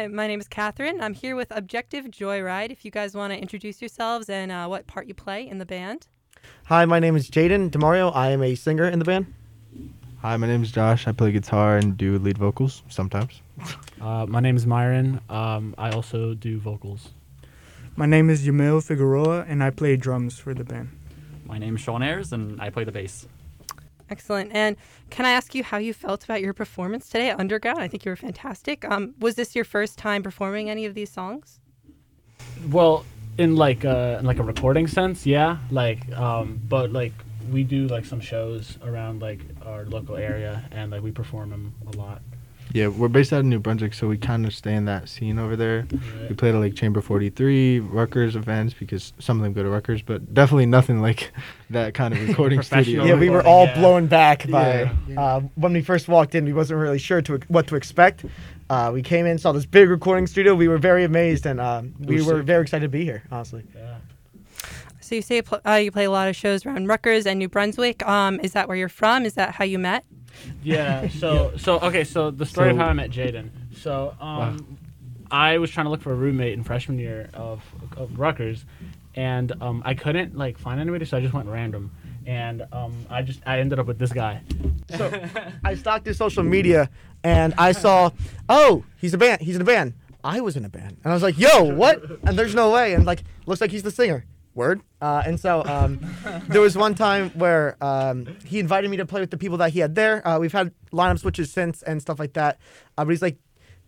Hi, my name is Catherine. I'm here with Objective Joyride. If you guys want to introduce yourselves and uh, what part you play in the band. Hi, my name is Jaden Demario. I am a singer in the band. Hi, my name is Josh. I play guitar and do lead vocals sometimes. Uh, my name is Myron. Um, I also do vocals. My name is Yamil Figueroa, and I play drums for the band. My name is Sean Ayers, and I play the bass. Excellent. And can I ask you how you felt about your performance today at Underground? I think you were fantastic. Um, was this your first time performing any of these songs? Well, in like uh, in like a recording sense, yeah. Like, um, but like we do like some shows around like our local area, and like we perform them a lot. Yeah, we're based out of New Brunswick, so we kind of stay in that scene over there. We played at like Chamber 43, Rutgers events because some of them go to Rutgers, but definitely nothing like that kind of recording studio. Yeah, we were all yeah. blown back by Yeah. uh, when we first walked in. We wasn't really sure to what to expect. Uh, we came in, saw this big recording studio. We were very amazed, and um, we were sick. very excited to be here. Honestly, Yeah. So you say you uh, you play a lot of shows around Rutgers and New Brunswick. Um, is that where you're from? Is that how you met? Yeah. So so okay. So the story of So- how I met Jaden. So um, I was trying to look for a roommate in freshman year of of Rutgers, and um, I couldn't like find anybody, so I just went random, and um, I just I ended up with this guy. so I stalked his social media, and I saw, oh, he's a band. He's in a band. I was in a band, and I was like, yo, what? And there's no way. And like, looks like he's the singer. Word. Uh, and so um, there was one time where um, he invited me to play with the people that he had there. Uh, we've had lineup switches since and stuff like that. Uh, but he's like,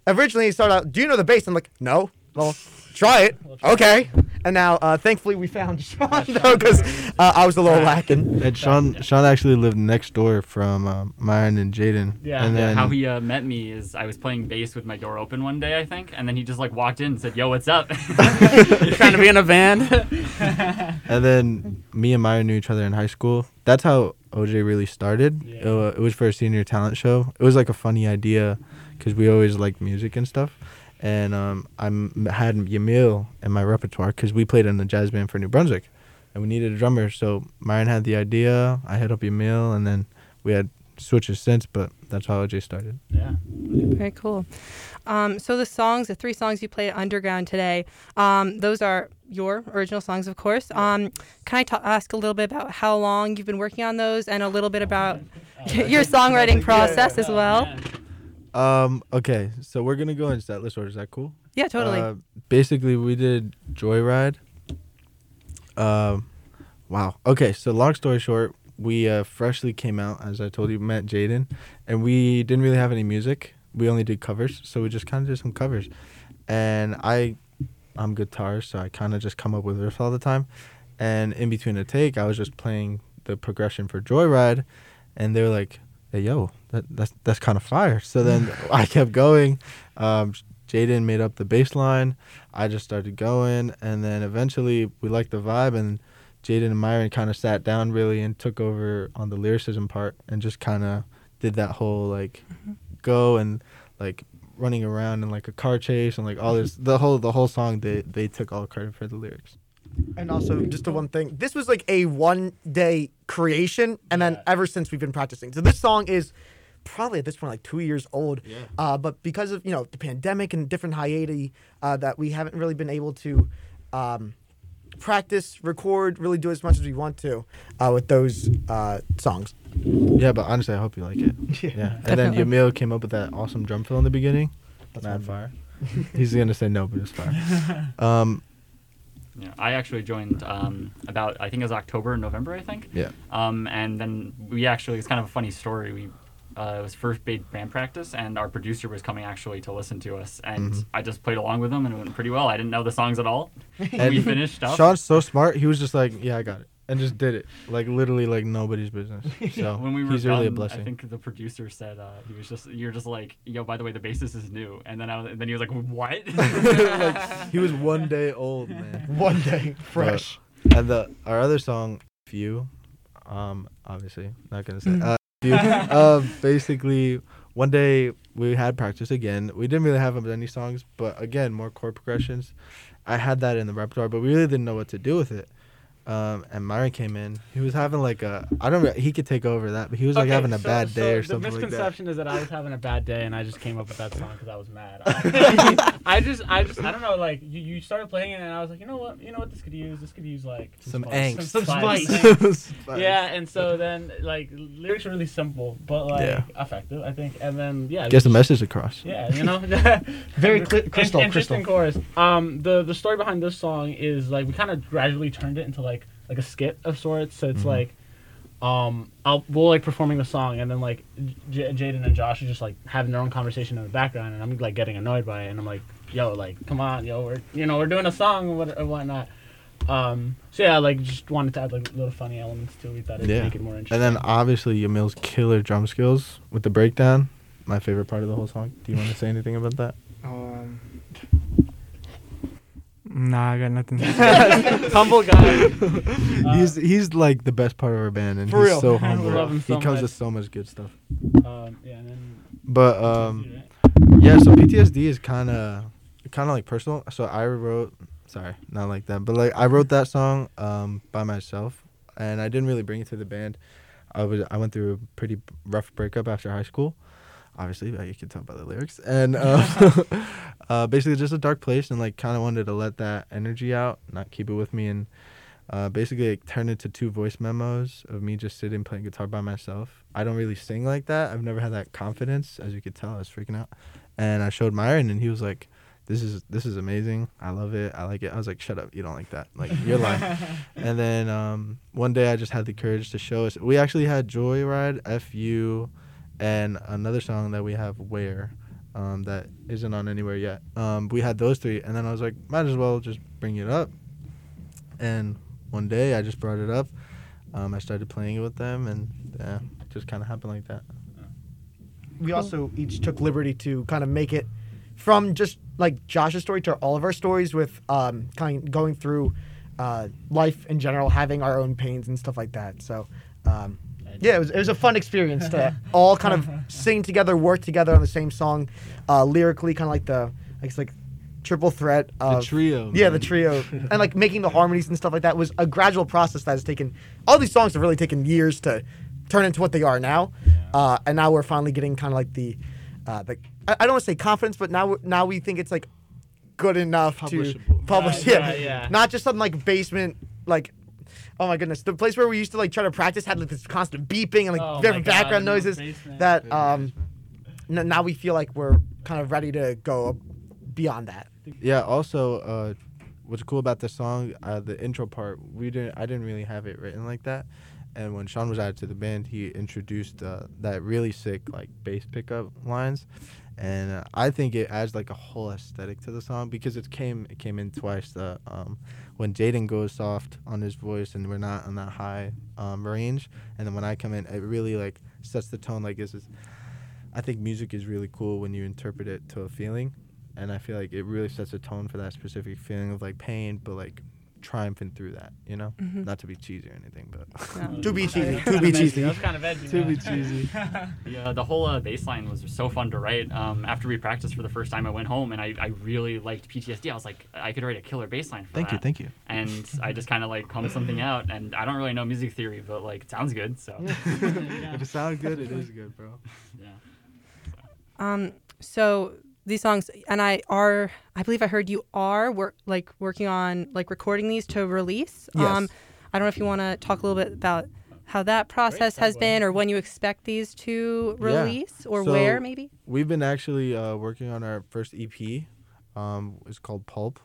originally he started out, do you know the bass? I'm like, no. Well, try it. Okay. And now, uh, thankfully, we found Sean though, because uh, I was a little lacking. And Sean, Sean actually lived next door from um, Myron and Jaden. Yeah. and then How he uh, met me is I was playing bass with my door open one day, I think, and then he just like walked in and said, "Yo, what's up?" You're trying to be in a band. and then me and Myron knew each other in high school. That's how OJ really started. Yeah. It, wa- it was for a senior talent show. It was like a funny idea because we always liked music and stuff. And um, I m- had Yamil in my repertoire because we played in the jazz band for New Brunswick, and we needed a drummer. So Myron had the idea. I hit up Yamil, and then we had switches since. But that's how OJ started. yeah. Very cool. Um, so the songs, the three songs you played Underground today, um, those are your original songs, of course. Um, can I ta ask a little bit about how long you've been working on those, and a little bit about your songwriting process as well? Um. Okay. So we're gonna go in set list order. Is that cool? Yeah, totally. Uh, basically, we did Joyride. Um, wow. Okay, so long story short, we uh, freshly came out, as I told you, met Jaden, and we didn't really have any music. We only did covers, so we just kind of did some covers. And I, I'm guitar, so I kind of just come up with riffs all the time. And in between a take, I was just playing the progression for Joyride, and they were like, "Hey, yo, that, that's that's kind of fire." So then I kept going. Um, Jaden made up the bass line. I just started going, and then eventually we liked the vibe, and Jaden and Myron kind of sat down really and took over on the lyricism part, and just kind of did that whole like go and like running around and like a car chase and like all this the whole the whole song they they took all credit for the lyrics. And also, just the one thing, this was like a one day creation, and then ever since we've been practicing. So this song is probably at this point like two years old. Yeah. Uh, but because of you know the pandemic and different hiatus, uh, that we haven't really been able to um, practice, record, really do as much as we want to uh, with those uh, songs. Yeah, but honestly, I hope you like it. Yeah, and then Yamil came up with that awesome drum fill in the beginning. That's Mad fire. He's gonna say no, but it's fire. Um, Yeah, I actually joined um, about I think it was October, November, I think. yeah. Um, and then we actually it's kind of a funny story. We uh, it was first band band practice, and our producer was coming actually to listen to us, and Mhm. I just played along with him, and it went pretty well. I didn't know the songs at all. And we finished up. Sean's so smart. He was just like, "Yeah, I got it," and just did it, like literally like nobody's business. So when we were he's done, really a blessing. I think the producer said uh, he was just you're just like yo. By the way, the bassist is new, and then I was, and then he was like what? Like, he was one day old, man. One day, fresh. And the our other song, "Few," um, obviously not gonna say. Mm. Uh, few, uh, basically, one day we had practice again. We didn't really have any songs, but again, more chord progressions. I had that in the repertoire, but we really didn't know what to do with it. Um, and Myron came in. He was having like a I don't. re- He could take over that, but he was like Okay, having a so- bad day so or something The like that. misconception is that I was having a bad day and I just came up with that song because I was mad. I just, I just, I don't know. Like you, you started playing it, and I was like, you know what, you know what, this could use. This could use like Some spice, angst. some, Some spice. Spice. Yeah, and so then like lyrics are really simple, but like Yeah. effective, I think. And then yeah, Gets the message across. Yeah, you know, Very cli- In- crystal, interesting crystal. chorus. Um, the the story behind this song is like we kind of gradually turned it into like like a skit of sorts. So it's Mhm. like, um, I'll we'll like performing the song, and then like J- Jaden and Josh are just like having their own conversation in the background, and I'm like getting annoyed by it, and I'm like, yo, like come on, yo, we're you know we're doing a song or what or whatnot. Um, so yeah, like just wanted to add like little funny elements to it. We thought it'd Yeah. make it more interesting. And then obviously Yamil's killer drum skills with the breakdown. My favorite part of the whole song. Do you want to say anything about that? Um, nah, I got nothing. humble guy. Uh, he's he's like the best part of our band, and For he's real. so We humble. love him so he comes much. with so much good stuff. um, yeah, and then But um, yeah. So PTSD is kind of kind of like personal. So I wrote, sorry, not like that, but like I wrote that song um by myself, and I didn't really bring it to the band. I was I went through a pretty rough breakup after high school. Obviously, uh, you can tell by the lyrics, and uh, uh, basically just a dark place, and like kind of wanted to let that energy out, not keep it with me, and uh, basically it turned into two voice memos of me just sitting playing guitar by myself. I don't really sing like that. I've never had that confidence, as you could tell. I was freaking out, and I showed Myron, and he was like, "This is this is amazing. I love it. I like it." I was like, "Shut up! You don't like that. Like you're lying." and then um, one day I just had the courage to show us. We actually had Joyride, FU, and another song that we have, Where, um, that isn't on anywhere yet. Um, we had those three, and then I was like, might as well just bring it up. And one day I just brought it up. Um, I started playing it with them, and yeah, it just kind of happened like that. we also each took liberty to kind of make it from just like Josh's story to all of our stories with um, kind of going through uh, life in general, having our own pains and stuff like that. So, um, yeah, it was, it was a fun experience to all kind of sing together, work together on the same song, uh, lyrically, kind of like the, I guess, like triple threat of trio, Yeah, man. the trio, and like making the harmonies and stuff like that was a gradual process that has taken. All these songs have really taken years to turn into what they are now, uh, and now we're finally getting kind of like the, uh, the I, I don't want to say confidence, but now we're- now we think it's like good enough to publish. Right, yeah. yeah. not just some like basement like. Oh my goodness! The place where we used to like try to practice had like this constant beeping and like Oh different God, background noises. That um, n- now we feel like we're kind of ready to go beyond that. Yeah. Also, uh, what's cool about this song, uh, the intro part, we didn't. I didn't really have it written like that. And when Sean was added to the band, he introduced uh, that really sick like bass pickup lines, and uh, I think it adds like a whole aesthetic to the song because it came it came in twice. The um, when Jaden goes soft on his voice and we're not on that high um, range, and then when I come in, it really like sets the tone. Like this is, I think music is really cool when you interpret it to a feeling, and I feel like it really sets a tone for that specific feeling of like pain, but like triumphing through that. You know, Mhm. not to be cheesy or anything, but Yeah. To be cheesy, to be cheesy. That's kind of edgy. to be cheesy. Yeah, the whole uh, bass line was so fun to write. Um, after we practiced for the first time, I went home and I, I really liked PTSD. I was like, I could write a killer bass line for that. Thank you, thank you. And I just kind of like hummed something out, and I don't really know music theory, but like it sounds good. So If it sounds good, it is good, bro. yeah. Um, so these songs, and I are, I believe I heard you are work like working on like recording these to release. Um, Yes. I don't know if you want to talk a little bit about how that process has been, or when you expect these to Yeah. release, or So- where maybe. We've been actually uh, working on our first EP. Um, it's called Pulp.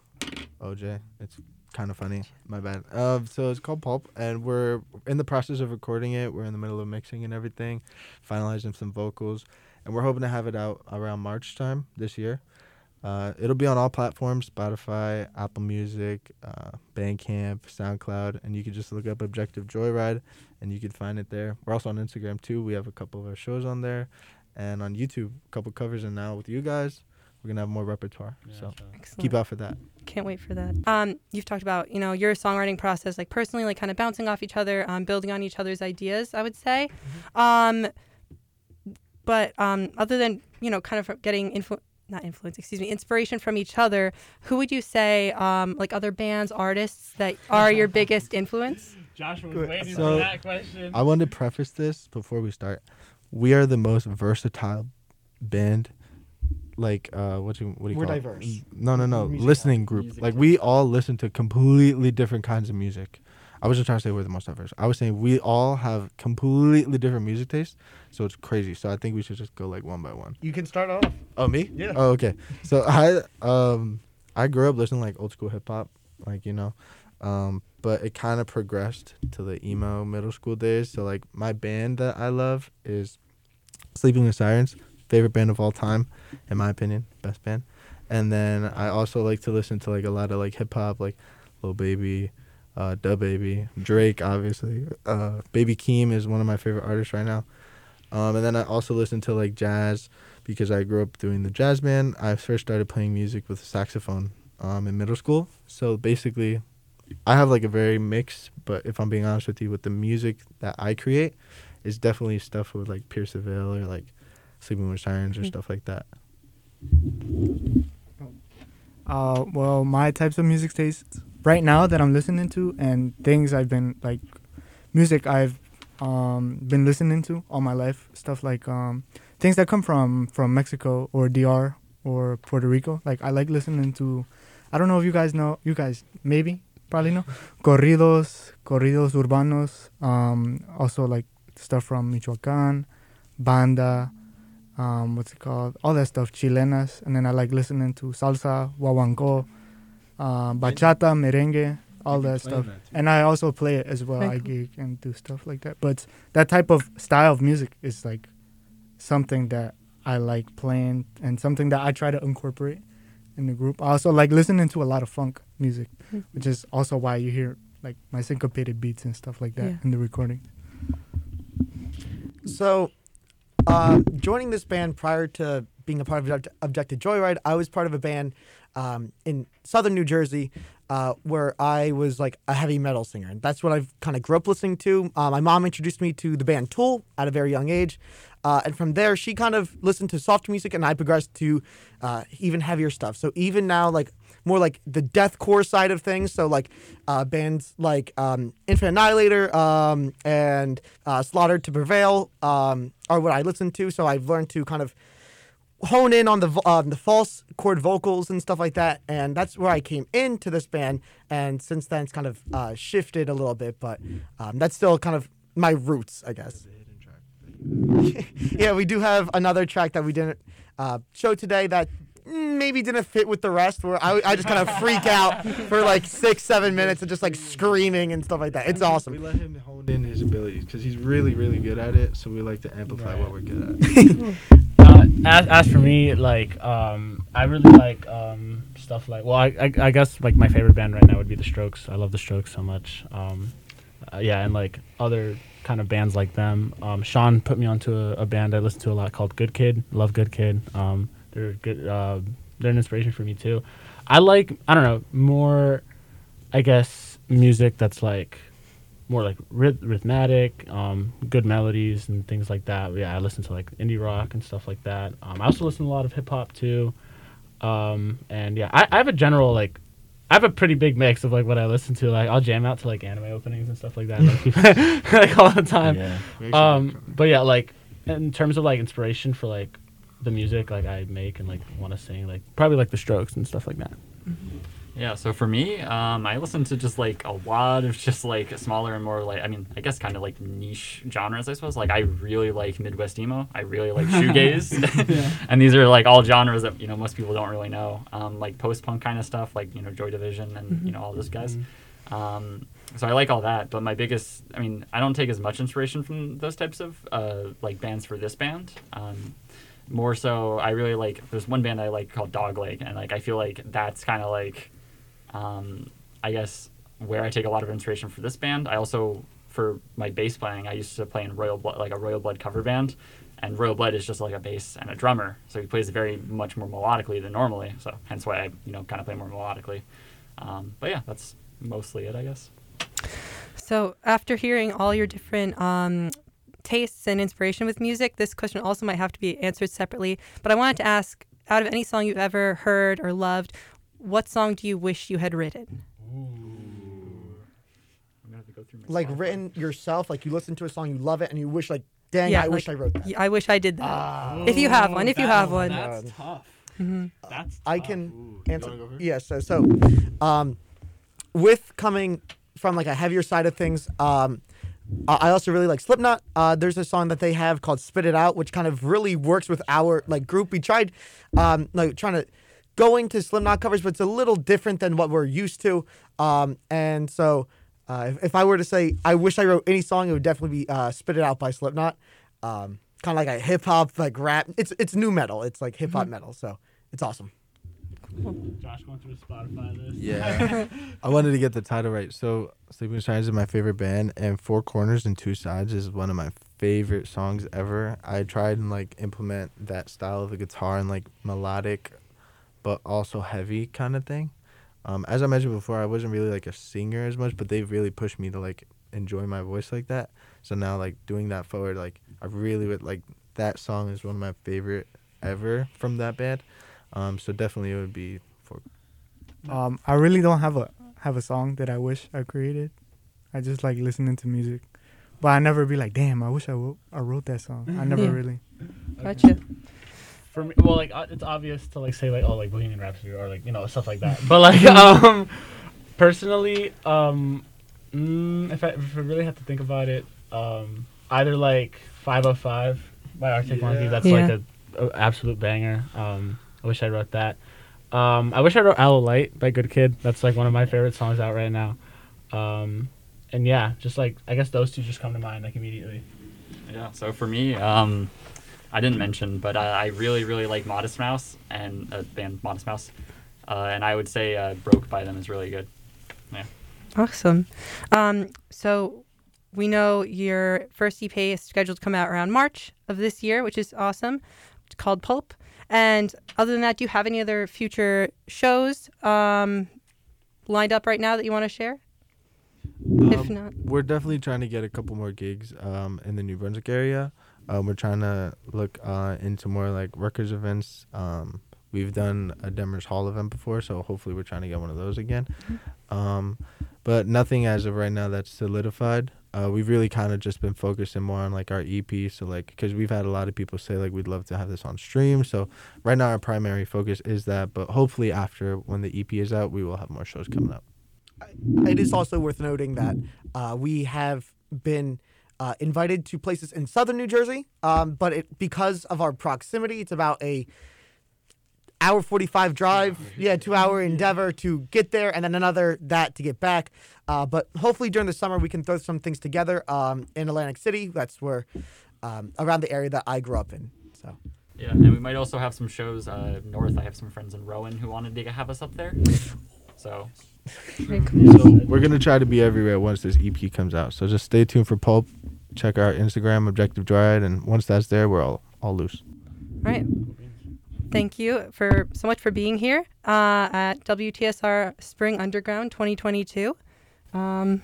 OJ, it's kind of funny. My bad. Uh, so it's called Pulp, and we're in the process of recording it. We're in the middle of mixing and everything, finalizing some vocals, and we're hoping to have it out around March time this year. Uh, it'll be on all platforms: Spotify, Apple Music, uh, Bandcamp, SoundCloud, and you can just look up Objective Joyride, and you can find it there. We're also on Instagram too. We have a couple of our shows on there, and on YouTube, a couple covers. And now with you guys, we're gonna have more repertoire. so Excellent. keep out for that. Can't wait for that. Um, you've talked about you know your songwriting process, like personally, like kind of bouncing off each other, um, building on each other's ideas. I would say, um, but um, other than you know, kind of getting influ- not influence, excuse me, inspiration from each other. Who would you say, um, like other bands, artists that are your biggest influence? Joshua was waiting So, for that question. I want to preface this before we start. We are the most versatile band like uh what do you what do you We're call diverse. it? No, no, no. Music listening group. Music like taste. we all listen to completely different kinds of music. I wasn't trying to say we're the most diverse. I was saying we all have completely different music tastes, so it's crazy. So I think we should just go like one by one. You can start off. Oh me? Yeah. Oh okay. So I um I grew up listening to, like old school hip hop, like you know, um but it kind of progressed to the emo middle school days. So like my band that I love is Sleeping with Sirens, favorite band of all time, in my opinion, best band. And then I also like to listen to like a lot of like hip hop, like Lil Baby, uh, Da Baby, Drake, obviously. Uh, Baby Keem is one of my favorite artists right now. Um, and then I also listen to like jazz because I grew up doing the jazz band. I first started playing music with a saxophone um, in middle school. So basically, I have like a very mix. But if I'm being honest with you, with the music that I create, is definitely stuff with like Pierce the Veil or like Sleeping with Sirens or Mhm. stuff like that. Uh, well, my types of music tastes right now that I'm listening to and things I've been like music I've um, been listening to all my life. Stuff like um, things that come from from Mexico or DR or Puerto Rico. Like I like listening to. I don't know if you guys know. You guys maybe probably know corridos, corridos urbanos. Um, also like stuff from Michoacan, banda. Um, what's it called? All that stuff, chilenas, and then I like listening to salsa, guaguancó, uh, bachata, merengue, all that stuff. And I also play it as well. Very I cool. gig and do stuff like that. But that type of style of music is like something that I like playing and something that I try to incorporate in the group. I also like listening to a lot of funk music, Mhm. which is also why you hear like my syncopated beats and stuff like that Yeah. in the recording. So, uh, joining this band prior to being a part of Abduct- Abducted Joyride, I was part of a band um, in southern New Jersey uh, where I was like a heavy metal singer. And that's what I've kind of grew up listening to. Uh, my mom introduced me to the band Tool at a very young age. Uh, and from there, she kind of listened to soft music, and I progressed to uh, even heavier stuff. So even now, like more like the deathcore side of things. So like uh, bands like um, Infant Annihilator um, and uh, Slaughter to Prevail um, are what I listen to. So I've learned to kind of hone in on the um, the false chord vocals and stuff like that, and that's where I came into this band. And since then, it's kind of uh, shifted a little bit, but um, that's still kind of my roots, I guess. yeah, we do have another track that we didn't uh, show today that maybe didn't fit with the rest. Where I, I just kind of freak out for like six, seven minutes and just like screaming and stuff like that. It's awesome. We let him hone in his abilities because he's really, really good at it. So we like to amplify what we're good at. As, as for me, like um, I really like um, stuff like well, I, I I guess like my favorite band right now would be the Strokes. I love the Strokes so much. Um, uh, yeah, and like other kind of bands like them. Um, Sean put me onto a, a band I listen to a lot called Good Kid. Love Good Kid. Um, they're good. Uh, they're an inspiration for me too. I like I don't know more. I guess music that's like more like ryth- rhythmatic, um, good melodies and things like that. Yeah, I listen to like indie rock and stuff like that. Um, I also listen to a lot of hip hop too. Um, and yeah, I, I have a general like, I have a pretty big mix of like what I listen to. Like I'll jam out to like anime openings and stuff like that, like, like all the time. Yeah. Um, but yeah, like in terms of like inspiration for like the music like I make and like want to sing, like probably like the Strokes and stuff like that. Yeah, so for me, um, I listen to just like a lot of just like smaller and more like I mean, I guess kind of like niche genres, I suppose. Like I really like Midwest emo. I really like shoegaze, and these are like all genres that you know most people don't really know. Um, like post punk kind of stuff, like you know Joy Division and you know all those guys. Um, so I like all that, but my biggest, I mean, I don't take as much inspiration from those types of uh, like bands for this band. Um, more so, I really like. There's one band I like called Dogleg, and like I feel like that's kind of like um, I guess where I take a lot of inspiration for this band. I also for my bass playing, I used to play in Royal Blood, like a Royal Blood cover band, and Royal Blood is just like a bass and a drummer, so he plays very much more melodically than normally. So hence why I you know kind of play more melodically. Um, but yeah, that's mostly it, I guess. So, after hearing all your different um, tastes and inspiration with music, this question also might have to be answered separately. But I wanted to ask out of any song you've ever heard or loved, what song do you wish you had written? I'm gonna have to go through my Like Spotify. written yourself, like you listen to a song, you love it, and you wish like, dang, Yeah, I wish I like- wrote that. I wish I did that. Ah. if you have one, if you have one. That's tough. That's I tough. can you answer. wanna go first? Yeah. So, so, um, with coming from like a heavier side of things, um, I I also really like Slipknot. Uh, there's a song that they have called "Spit It Out," which kind of really works with our like group. We tried, um, like trying to going to Slipknot covers, but it's a little different than what we're used to. Um, and so, uh, if, if I were to say I wish I wrote any song, it would definitely be uh, "Spit It Out" by Slipknot. Um, kind of like a hip hop, like rap. It's it's nu metal. It's like hip hop metal. So it's awesome. Josh going through his Spotify list. Yeah. I wanted to get the title right. So, Sleeping Giants is my favorite band, and Four Corners and Two Sides is one of my favorite songs ever. I tried and like implement that style of the guitar and like melodic, but also heavy kind of thing. Um, as I mentioned before, I wasn't really like a singer as much, but they've really pushed me to like enjoy my voice like that. So now, like doing that forward, like I really would like that song is one of my favorite ever from that band. Um, so definitely it would be for Um, I really don't have a have a song that I wish I created. I just like listening to music, but I never be like, damn, I wish I wrote, I wrote that song. I never Yeah. really. Gotcha. For me, well, like uh, it's obvious to like say like oh like Bohemian Rhapsody or like you know stuff like that. But like um, personally, um, mm, if I if I really have to think about it, um, either like 505 by Arctic Monkeys. Yeah. That's Yeah. like a, a absolute banger. Um, I wish I wrote that. Um, I wish I wrote Aloe Light by Good Kid. That's like one of my favorite songs out right now. Um, and yeah, just like I guess those two just come to mind like immediately. Yeah. So for me, um, I didn't mention, but I, I really, really like Modest Mouse and uh, band Modest Mouse, uh, and I would say uh, "Broke" by them is really good. Yeah. Awesome. Um, so we know your first EP is scheduled to come out around March of this year, which is awesome. It's called Pulp. And other than that, do you have any other future shows um, lined up right now that you want to share? if Um, not, We're definitely trying to get a couple more gigs um, in the New Brunswick area. Um, we're trying to look uh, into more like Rutgers events. Um, we've done a Demarest Hall event before, so hopefully we're trying to get one of those again. Um, but nothing as of right now that's solidified. Uh, we've really kind of just been focusing more on like our EP. So like, because we've had a lot of people say like we'd love to have this on stream. So right now our primary focus is that. But hopefully after when the EP is out, we will have more shows coming up. it is also worth noting that uh, we have been uh, invited to places in southern New Jersey, um, but it, because of our proximity, it's about a hour 45 drive. Yeah two hour endeavor to get there and then another that to get back. Uh, but hopefully during the summer we can throw some things together um, in atlantic city. That's where um, around the area that i grew up in so. Yeah, and we might also have some shows uh, north. I have some friends in Rowan who wanted to have us up there. So. So we're gonna try to be everywhere once this EP comes out. So just stay tuned for Pulp. Check our Instagram, Objective Joyride, and once that's there, we're all all loose. All right. Thank you for so much for being here uh, at WTSR Spring Underground 2022. Um,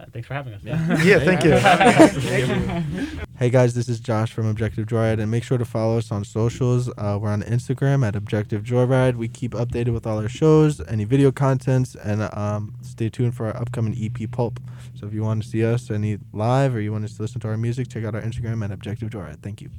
Uh, thanks for having us. Yeah, yeah thank you Hey guys, this is Josh from Objective Joyride, and make sure to follow us on socials. Uh, we're on Instagram at Objective Joyride. We keep updated with all our shows, any video contents, and um, stay tuned for our upcoming EP Pulp. So if you want to see us any live or you want to listen to our music, check out our Instagram at Objective Joyride. Thank you.